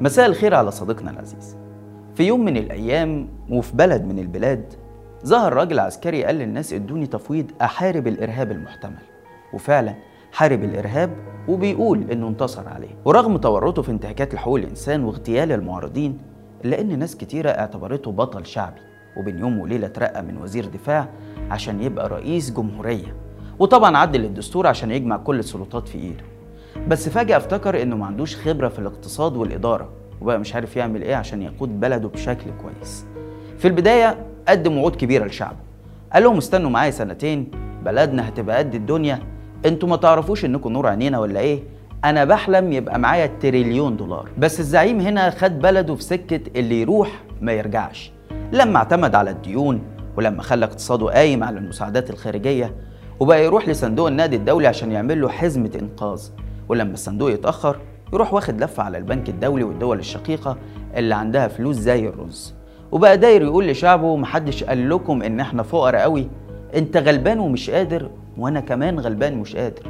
مساء الخير على صديقنا العزيز. في يوم من الأيام وفي بلد من البلاد ظهر راجل عسكري قال للناس ادوني تفويض أحارب الإرهاب المحتمل. وفعلا حارب الإرهاب وبيقول إنه انتصر عليه. ورغم تورطه في انتهاكات حقوق الإنسان واغتيال المعارضين إلا إن ناس كتيرة اعتبرته بطل شعبي. وبين يوم وليلة اترقى من وزير دفاع عشان يبقى رئيس جمهورية. وطبعا عدل الدستور عشان يجمع كل السلطات في إيده. بس فجأة افتكر إنه ما عندوش خبرة في الاقتصاد والإدارة وبقى مش عارف يعمل إيه عشان يقود بلده بشكل كويس. في البداية قدم وعود كبيرة لشعبه. قال لهم استنوا معايا سنتين بلدنا هتبقى قد الدنيا. أنتوا ما تعرفوش إنكم نور عينينا ولا إيه؟ أنا بحلم يبقى معايا تريليون دولار. بس الزعيم هنا خد بلده في سكة اللي يروح ما يرجعش. لما اعتمد على الديون ولما خلى اقتصاده قايم على المساعدات الخارجية وبقى يروح لصندوق النقد الدولي عشان يعمل له حزمة إنقاذ. ولما الصندوق يتأخر يروح واخد لفة على البنك الدولي والدول الشقيقة اللي عندها فلوس زي الرز. وبقى داير يقول لشعبه محدش قال لكم إن إحنا فقراء قوي. أنت غلبان ومش قادر وأنا كمان غلبان مش قادر.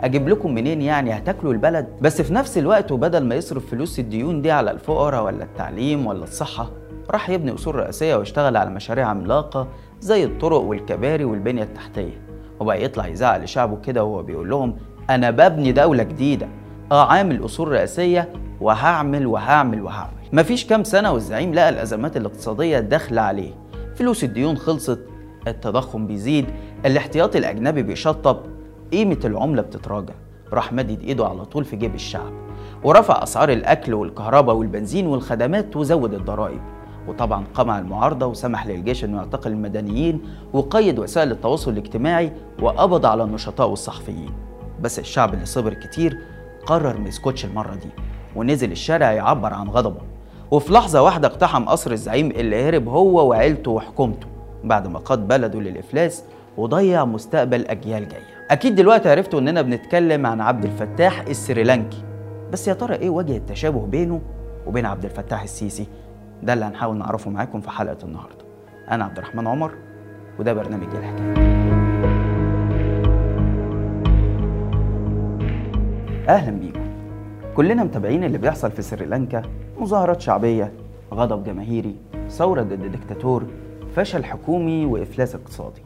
أجيب لكم منين يعني؟ هتاكلوا البلد؟ بس في نفس الوقت وبدل ما يصرف فلوس الديون دي على الفقراء ولا التعليم ولا الصحة راح يبني أصول رئاسية ويشتغل على مشاريع عملاقة زي الطرق والكباري والبنية التحتية. وبقى يطلع يزعق لشعبه كده وهو بيقول لهم أنا ببني دولة جديدة آه عامل أصول رئاسية وهعمل وهعمل وهعمل. مفيش كام سنة والزعيم لقى الأزمات الاقتصادية داخلة عليه. فلوس الديون خلصت التضخم بيزيد الاحتياطي الأجنبي بيشطب قيمة العملة بتتراجع. راح مدد إيده على طول في جيب الشعب. ورفع أسعار الأكل والكهرباء والبنزين والخدمات وزود الضرائب. وطبعا قمع المعارضة وسمح للجيش إنه يعتقل المدنيين وقيد وسائل التواصل الاجتماعي وقبض على النشطاء والصحفيين. بس الشعب اللي صبر كتير قرر ما يسكتش المرة دي ونزل الشارع يعبر عن غضبه. وفي لحظة واحدة اقتحم قصر الزعيم اللي هرب هو وعيلته وحكومته بعد ما قاد بلده للإفلاس وضيع مستقبل أجيال جاية. أكيد دلوقتي عرفتوا إننا بنتكلم عن عبد الفتاح السريلانكي. بس يا ترى إيه وجه التشابه بينه وبين عبد الفتاح السيسي؟ ده اللي هنحاول نعرفه معاكم في حلقة النهاردة. أنا عبد الرحمن عمر وده برنامج الحكاية. أهلا بيكم. كلنا متابعين اللي بيحصل في سريلانكا مظاهرات شعبية غضب جماهيري ثورة ضد ديكتاتور فشل حكومي وإفلاس اقتصادي.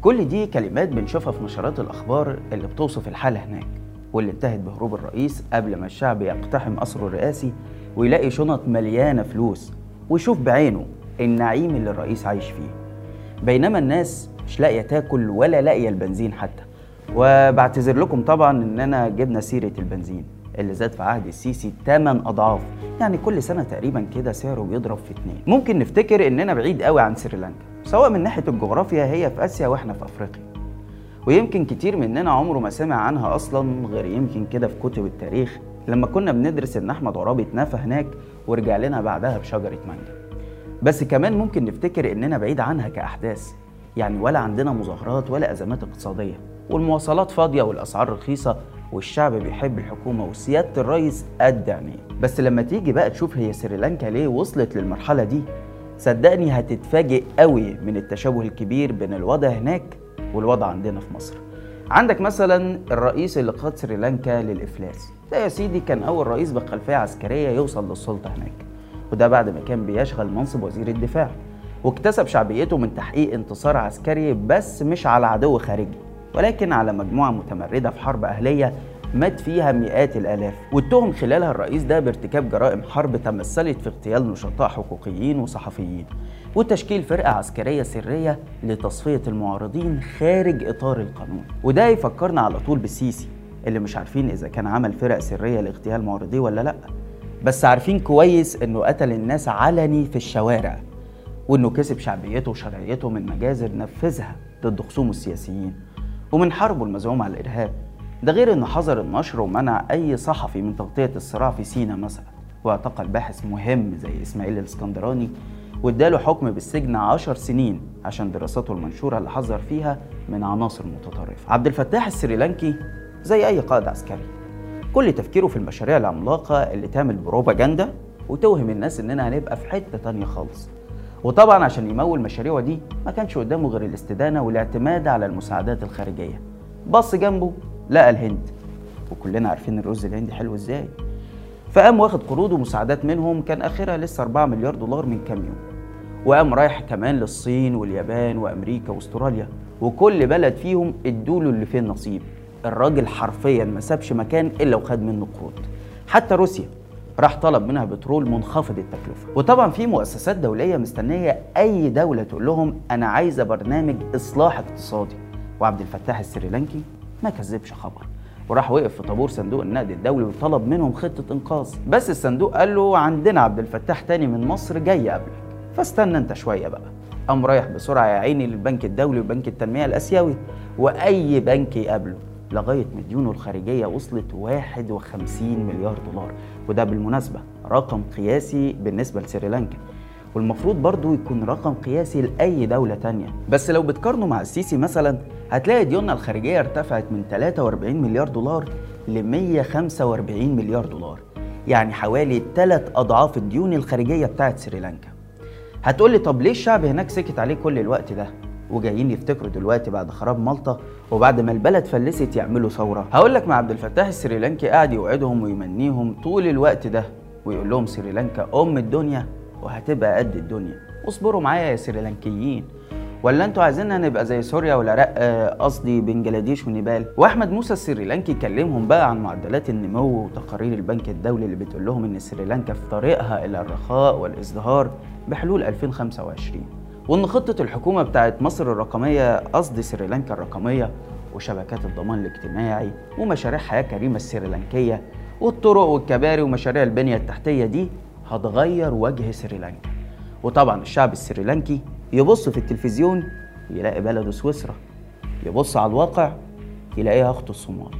كل دي كلمات بنشوفها في نشرات الأخبار اللي بتوصف الحالة هناك واللي انتهت بهروب الرئيس قبل ما الشعب يقتحم قصره الرئاسي ويلاقي شنط مليانة فلوس ويشوف بعينه النعيم اللي الرئيس عايش فيه. بينما الناس مش لاقية تاكل ولا لاقية البنزين حتى. وبعتذر لكم طبعا اننا جبنا سيرة البنزين اللي زاد في عهد السيسي 8 أضعاف. يعني كل سنة تقريبا كده سعره بيضرب في اتنين. ممكن نفتكر إننا بعيد قوي عن سريلانكا سواء من ناحية الجغرافيا هي في آسيا وإحنا في أفريقيا. ويمكن كتير مننا عمره ما سمع عنها أصلا غير يمكن كده في كتب التاريخ. لما كنا بندرس إن أحمد عرابي اتنفى هناك ورجع لنا بعدها بشجرة مانجا. بس كمان ممكن نفتكر إننا بعيد عنها كأحداث. يعني ولا عندنا مظاهرات ولا أزمات اقتصادية. والمواصلات فاضية والأسعار رخيصة والشعب بيحب الحكومة وسيادة الرئيس قد عينيه بس لما تيجي بقى تشوف هي سريلانكا ليه وصلت للمرحلة دي صدقني هتتفاجئ قوي من التشابه الكبير بين الوضع هناك والوضع عندنا في مصر. عندك مثلا الرئيس اللي قاد سريلانكا للإفلاس. ده يا سيدي كان أول رئيس بخلفيه عسكرية يوصل للسلطة هناك. وده بعد ما كان بيشغل منصب وزير الدفاع. واكتسب شعبيته من تحقيق انتصار عسكري بس مش على عدو خارجي. ولكن على مجموعة متمردة في حرب أهلية مات فيها مئات الآلاف واتهم خلالها الرئيس ده بارتكاب جرائم حرب تمثلت في اغتيال نشطاء حقوقيين وصحفيين وتشكيل فرقة عسكرية سرية لتصفية المعارضين خارج إطار القانون وده يفكرنا على طول بالسيسي اللي مش عارفين إذا كان عمل فرق سرية لاغتيال معارضيه ولا لأ بس عارفين كويس إنه قتل الناس علني في الشوارع وإنه كسب شعبيته وشرعيته من مجازر نفذها ضد خصومه السياسيين. ومن حربه المزعوم على الإرهاب. ده غير إنه حظر النشر ومنع أي صحفي من تغطية الصراع في سينا مثلا. واعتقل باحث مهم زي إسماعيل الإسكندراني واداله حكم بالسجن عشر سنين عشان دراساته المنشورة اللي حذر فيها من عناصر متطرفة. عبد الفتاح السريلانكي زي أي قائد عسكري. كل تفكيره في المشاريع العملاقة اللي تعمل بروباجندا وتوهم الناس إننا هنبقى في حتة تانية خالص. وطبعا عشان يمول مشاريعه دي ما كانش قدامه غير الاستدانة والاعتماد على المساعدات الخارجية. بص جنبه لقى الهند. وكلنا عارفين الرز الهندي حلو إزاي. فقام واخد قروض ومساعدات منهم كان آخرها لسه 4 مليار دولار من كام يوم. وقام رايح كمان للصين واليابان وأمريكا وأستراليا. وكل بلد فيهم ادوله اللي فيه النصيب. الراجل حرفيا ما سابش مكان إلا وخد منه قروض حتى روسيا راح طلب منها بترول منخفض التكلفة. وطبعا في مؤسسات دولية مستنية أي دولة تقول لهم أنا عايزة برنامج إصلاح اقتصادي. وعبد الفتاح السريلانكي ما كذبش خبر. وراح وقف في طابور صندوق النقد الدولي وطلب منهم خطة إنقاذ. بس الصندوق قال له عندنا عبد الفتاح تاني من مصر جاي قبلك. فاستنى أنت شوية بقى. قام رايح بسرعة يا عيني للبنك الدولي وبنك التنمية الآسيوي. وأي بنك يقابله لغاية مديونه الخارجية وصلت 51 مليار دولار. وده بالمناسبة رقم قياسي بالنسبة لسريلانكا والمفروض برضه يكون رقم قياسي لأي دولة تانية. بس لو بتقارنه مع السيسي مثلا هتلاقي ديوننا الخارجية ارتفعت من 43 مليار دولار ل 145 مليار دولار. يعني حوالي 3 أضعاف الديون الخارجية بتاعت سريلانكا هتقولي طب ليه الشعب هناك سكت عليه كل الوقت ده؟ وجايين يفتكروا دلوقتي بعد خراب مالطا وبعد ما البلد فلست يعملوا ثورة. هقول لك مع عبد الفتاح السريلانكي قاعد يوعدهم ويمنيهم طول الوقت ده ويقول لهم سريلانكا أم الدنيا وهتبقى قد الدنيا. واصبروا معايا يا سريلانكيين. ولا أنتوا عايزيننا نبقى زي سوريا والعراق قصدي بنجلاديش ونيبال؟ وأحمد موسى السريلانكي كلمهم بقى عن معدلات النمو وتقارير البنك الدولي اللي بتقول لهم إن سريلانكا في طريقها إلى الرخاء والإزدهار بحلول 2025 وإن خطة الحكومة بتاعت مصر الرقمية قصد سريلانكا الرقمية وشبكات الضمان الاجتماعي ومشاريع حياة كريمة السريلانكية والطرق والكباري ومشاريع البنية التحتية دي هتغير وجه سريلانكا. وطبعا الشعب السريلانكي يبص في التلفزيون يلاقي بلده سويسرا يبص على الواقع يلاقيها اخته الصومال.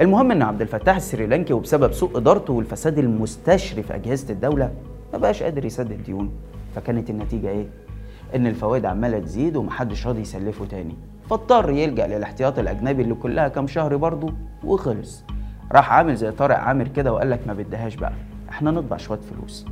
المهم إن عبد الفتاح السريلانكي وبسبب سوء إدارته والفساد المستشري في أجهزة الدولة ما بقاش قادر يسدد ديونه فكانت النتيجة إيه؟ إن الفوائد عمالة تزيد ومحدش راضي يسلفه تاني. فاضطر يلجأ للاحتياط الأجنبي اللي كلها كام شهر برضه وخلص. راح عامل زي طارق عامر كده وقال لك ما بدهاش بقى. إحنا نطبع شوية فلوس.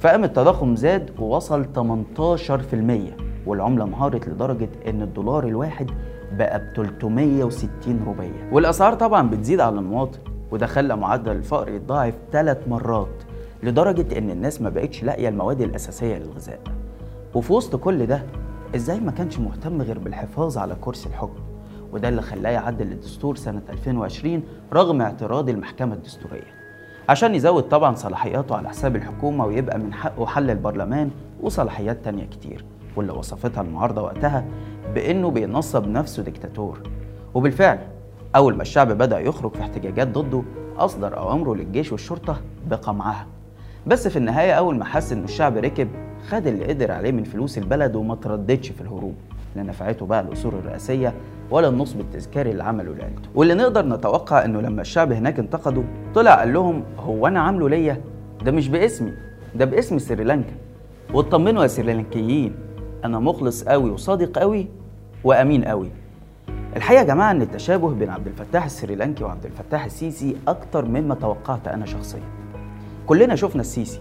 فقام التضخم زاد ووصل 18% والعملة انهارت لدرجة إن الدولار الواحد بقى ب 360 روبية. والأسعار طبعا بتزيد على المواطن وده خلى معدل الفقر يتضاعف ثلاث مرات لدرجة إن الناس ما بقتش لاقية المواد الأساسية للغذاء. وفي وسط كل ده إزاي ما كانش مهتم غير بالحفاظ على كرسي الحكم؟ وده اللي خلاه يعدل الدستور سنة 2020 رغم اعتراض المحكمة الدستورية. عشان يزود طبعا صلاحياته على حساب الحكومة ويبقى من حقه حل البرلمان وصلاحيات تانية كتير. واللي وصفتها المعارضة وقتها بأنه بينصب نفسه ديكتاتور. وبالفعل أول ما الشعب بدأ يخرج في احتجاجات ضده أصدر أوامره للجيش والشرطة بقمعها. بس في النهاية أول ما حس إن الشعب ركب خد اللي قدر عليه من فلوس البلد وما ترددش في الهروب لا نفعته بقى الأصول الرئاسية ولا النصب التذكاري اللي عمله لعيلته. واللي نقدر نتوقع إنه لما الشعب هناك انتقدوا طلع قال لهم هو أنا عامله ليا؟ ده مش باسمي ده باسم سريلانكا واطمنوا يا سريلانكيين أنا مخلص قوي وصادق قوي وأمين قوي الحقيقة يا جماعة إن التشابه بين عبد الفتاح السريلانكي وعبد الفتاح السيسي أكتر مما توقعت أنا شخصيا. كلنا شفنا السيسي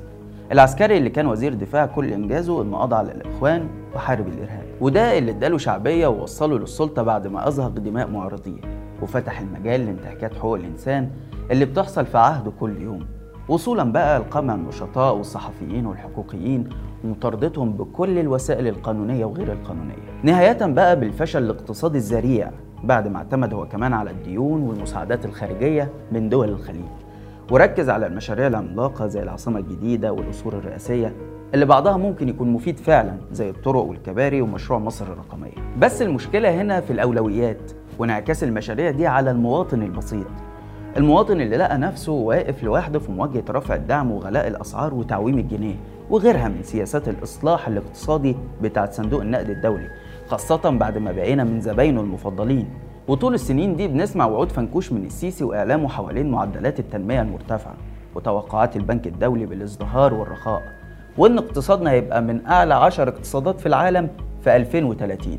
العسكري اللي كان وزير دفاع كل إنجازه إنه قضى على الإخوان وحارب الإرهاب. وده اللي إداله شعبية ووصله للسلطة بعد ما أزهق دماء معارضيه وفتح المجال لانتهاكات حقوق الإنسان اللي بتحصل في عهده كل يوم. وصولا بقى لقمع النشطاء والصحفيين والحقوقيين ومطاردتهم بكل الوسائل القانونية وغير القانونية. نهاية بقى بالفشل الاقتصادي الذريع بعد ما اعتمد هو كمان على الديون والمساعدات الخارجية من دول الخليج. وركز على المشاريع العملاقة زي العاصمة الجديدة والقصور الرئاسية اللي بعضها ممكن يكون مفيد فعلا زي الطرق والكباري ومشروع مصر الرقمية. بس المشكلة هنا في الأولويات وانعكاس المشاريع دي على المواطن البسيط. المواطن اللي لقى نفسه واقف لوحده في مواجهة رفع الدعم وغلاء الأسعار وتعويم الجنيه وغيرها من سياسات الإصلاح الاقتصادي بتاعت صندوق النقد الدولي خاصة بعد ما بقينا من زباينه المفضلين. وطول السنين دي بنسمع وعود فنكوش من السيسي وإعلامه حوالين معدلات التنمية المرتفعة وتوقعات البنك الدولي بالازدهار والرخاء وإن اقتصادنا هيبقى من أعلى عشر اقتصادات في العالم في 2030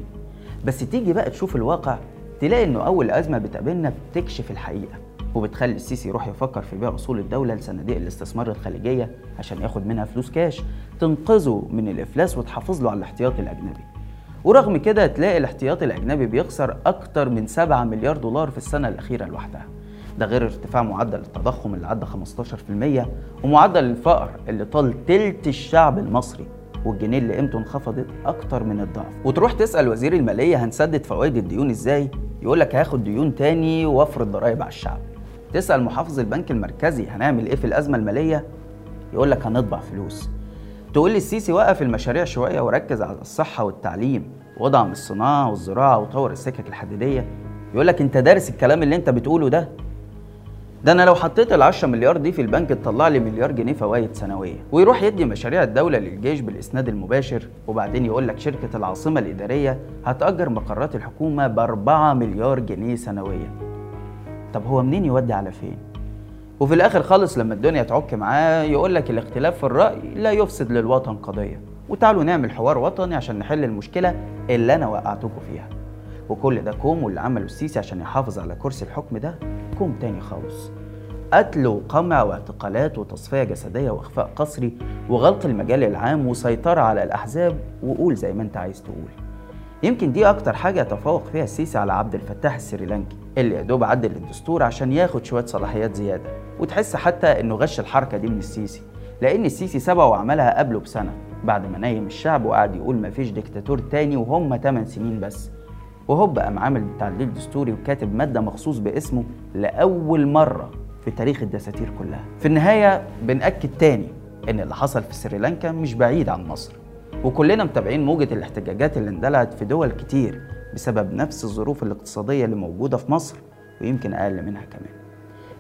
بس تيجي بقى تشوف الواقع تلاقي إنه أول أزمة بتقابلنا بتكشف الحقيقة وبتخلي السيسي يروح يفكر في بيع أصول الدولة لصناديق الاستثمار الخليجية عشان ياخد منها فلوس كاش تنقذه من الإفلاس وتحافظ له على الاحتياطي الأجنبي. ورغم كده تلاقي الاحتياطي الأجنبي بيخسر أكتر من 7 مليار دولار في السنة الأخيرة لوحدها. ده غير ارتفاع معدل التضخم اللي عدى 15% ومعدل الفقر اللي طال تلت الشعب المصري والجنيه اللي قيمته انخفضت أكتر من الضعف. وتروح تسأل وزير المالية هنسدد فوائد الديون إزاي؟ يقول لك هاخد ديون تاني وافرض ضرائب على الشعب. تسأل محافظ البنك المركزي هنعمل إيه في الأزمة المالية؟ يقول لك هنطبع فلوس. تقول لي السيسي وقف المشاريع شوية وركز على الصحة والتعليم ودعم الصناعة والزراعة وطور السكك الحديدية. يقول لك أنت دارس الكلام اللي أنت بتقوله ده. ده أنا لو حطيت ال 10 مليار دي في البنك تطلع لي مليار جنيه فوائد سنوية. ويروح يدي مشاريع الدولة للجيش بالإسناد المباشر وبعدين يقول لك شركة العاصمة الإدارية هتأجر مقرات الحكومة ب 4 مليار جنيه سنويا طب هو منين يودي على فين؟ وفي الآخر خالص لما الدنيا تعك معاه يقول لك الاختلاف في الرأي لا يفسد للوطن قضية. وتعالوا نعمل حوار وطني عشان نحل المشكلة اللي أنا وقعتكم فيها. وكل ده كوم واللي عمله السيسي عشان يحافظ على كرسي الحكم ده كوم تاني خالص. قتل وقمع واعتقالات وتصفية جسدية وإخفاء قسري وغلق المجال العام وسيطرة على الأحزاب وقول زي ما أنت عايز تقول. يمكن دي أكتر حاجة يتفوق فيها السيسي على عبد الفتاح السريلانكي اللي يا دوب عدل الدستور عشان ياخد شوية صلاحيات زيادة وتحس حتى إنه غش الحركة دي من السيسي لأن السيسي سبق وعملها قبله بسنة بعد ما نايم الشعب وقعد يقول مفيش ديكتاتور تاني وهم 8 سنين بس وهوب قام عامل تعديل دستوري وكاتب مادة مخصوص باسمه لأول مرة في تاريخ الدساتير كلها. في النهاية بنأكد تاني إن اللي حصل في سريلانكا مش بعيد عن مصر. وكلنا متابعين موجة الاحتجاجات اللي اندلعت في دول كتير بسبب نفس الظروف الاقتصادية اللي موجودة في مصر ويمكن أقل منها كمان.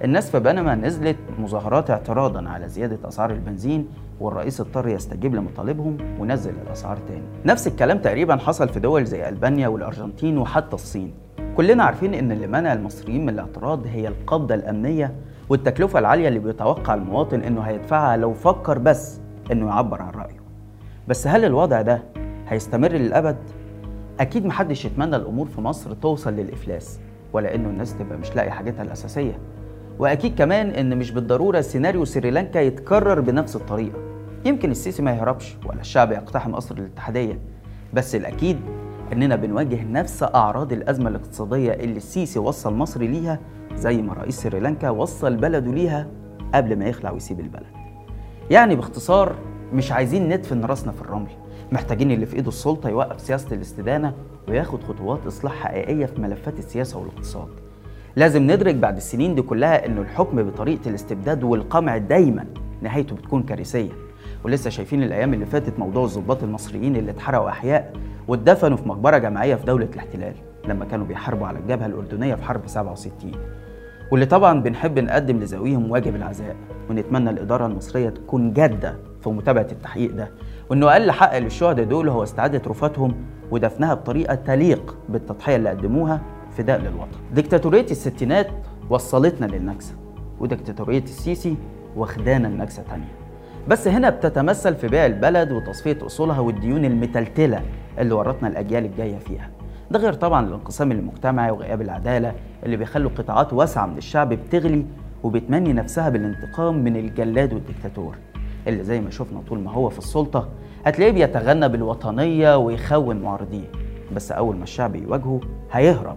الناس في بنما نزلت مظاهرات اعتراضا على زيادة أسعار البنزين والرئيس اضطر يستجيب لمطالبهم ونزل الأسعار تاني. نفس الكلام تقريبا حصل في دول زي ألبانيا والأرجنتين وحتى الصين. كلنا عارفين إن اللي منع المصريين من الاعتراض هي القبضة الأمنية والتكلفة العالية اللي بيتوقع المواطن إنه هيدفعها لو فكر بس إنه يعبر عن رأيه. بس هل الوضع ده هيستمر للأبد؟ أكيد محدش يتمنى الأمور في مصر توصل للإفلاس ولا إنه الناس تبقى مش لاقي حاجتها الأساسية. وأكيد كمان إن مش بالضرورة سيناريو سريلانكا يتكرر بنفس الطريقة. يمكن السيسي ما يهربش ولا الشعب يقتحم قصر الاتحادية. بس الأكيد إننا بنواجه نفس أعراض الأزمة الاقتصادية اللي السيسي وصل مصر ليها زي ما رئيس سريلانكا وصل بلده ليها قبل ما يخلع ويسيب البلد. يعني باختصار مش عايزين ندفن راسنا في الرمل. محتاجين اللي في إيده السلطة يوقف سياسة الاستدانة وياخد خطوات إصلاح حقيقية في ملفات السياسة والاقتصاد. لازم ندرك بعد السنين دي كلها إنه الحكم بطريقة الاستبداد والقمع دايما نهايته بتكون كارثية. ولسه شايفين الأيام اللي فاتت موضوع الضباط المصريين اللي اتحرقوا أحياء واتدفنوا في مقبرة جماعية في دولة الاحتلال لما كانوا بيحاربوا على الجبهة الأردنية في حرب 67 واللي طبعا بنحب نقدم لذويهم واجب العزاء ونتمنى الإدارة المصرية تكون جادة في متابعة التحقيق ده. وإنه أقل حق للشهداء دول هو استعادة رفاتهم ودفنها بطريقة تليق بالتضحية اللي قدموها فداء للوطن ديكتاتورية الستينات وصلتنا للنكسة وديكتاتورية السيسي واخدانا النكسة تانية. بس هنا بتتمثل في بيع البلد وتصفية أصولها والديون المتلتلة اللي ورطنا الأجيال الجاية فيها. ده غير طبعا الانقسام المجتمعي وغياب العدالة اللي بيخلوا قطاعات واسعة من الشعب بتغلي وبتمني نفسها بالانتقام من الجلاد والديكتاتور. اللي زي ما شفنا طول ما هو في السلطة هتلاقيه بيتغنى بالوطنية ويخون معارضيه. بس أول ما الشعب يواجهه هيهرب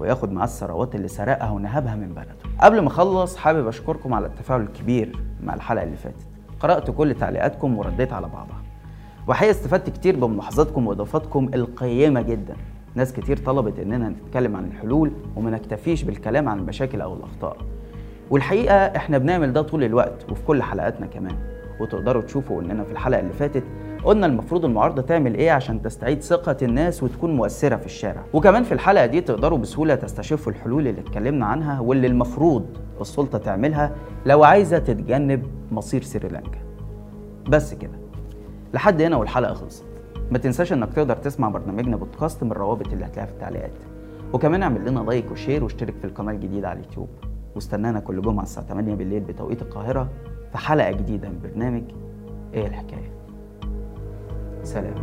وياخد معاه الثروات اللي سرقها ونهبها من بلده. قبل ما أخلص حابب أشكركم على التفاعل الكبير مع الحلقة اللي فاتت. قرأت كل تعليقاتكم ورديت على بعضها. وحقيقة استفدت كتير بملاحظاتكم وإضافاتكم القيمة جدا. ناس كتير طلبت إننا نتكلم عن الحلول وما نكتفيش بالكلام عن المشاكل أو الأخطاء. والحقيقة إحنا بنعمل ده طول الوقت وفي كل حلقاتنا كمان. وتقدروا تشوفوا اننا في الحلقة اللي فاتت قلنا المفروض المعارضة تعمل إيه عشان تستعيد ثقة الناس وتكون مؤثرة في الشارع. وكمان في الحلقة دي تقدروا بسهولة تستشفوا الحلول اللي اتكلمنا عنها واللي المفروض السلطة تعملها لو عايزة تتجنب مصير سريلانكا. بس كده. لحد هنا والحلقة خلصت. ما تنساش انك تقدر تسمع برنامجنا بودكاست من الروابط اللي هتلاقيها في التعليقات. وكمان اعمل لنا like و share واشترك في القناة الجديدة على اليوتيوب. واستنانا كل جمعة الساعة 8 بالليل بتوقيت القاهرة. في حلقة جديدة من برنامج إيه الحكاية؟ سلام.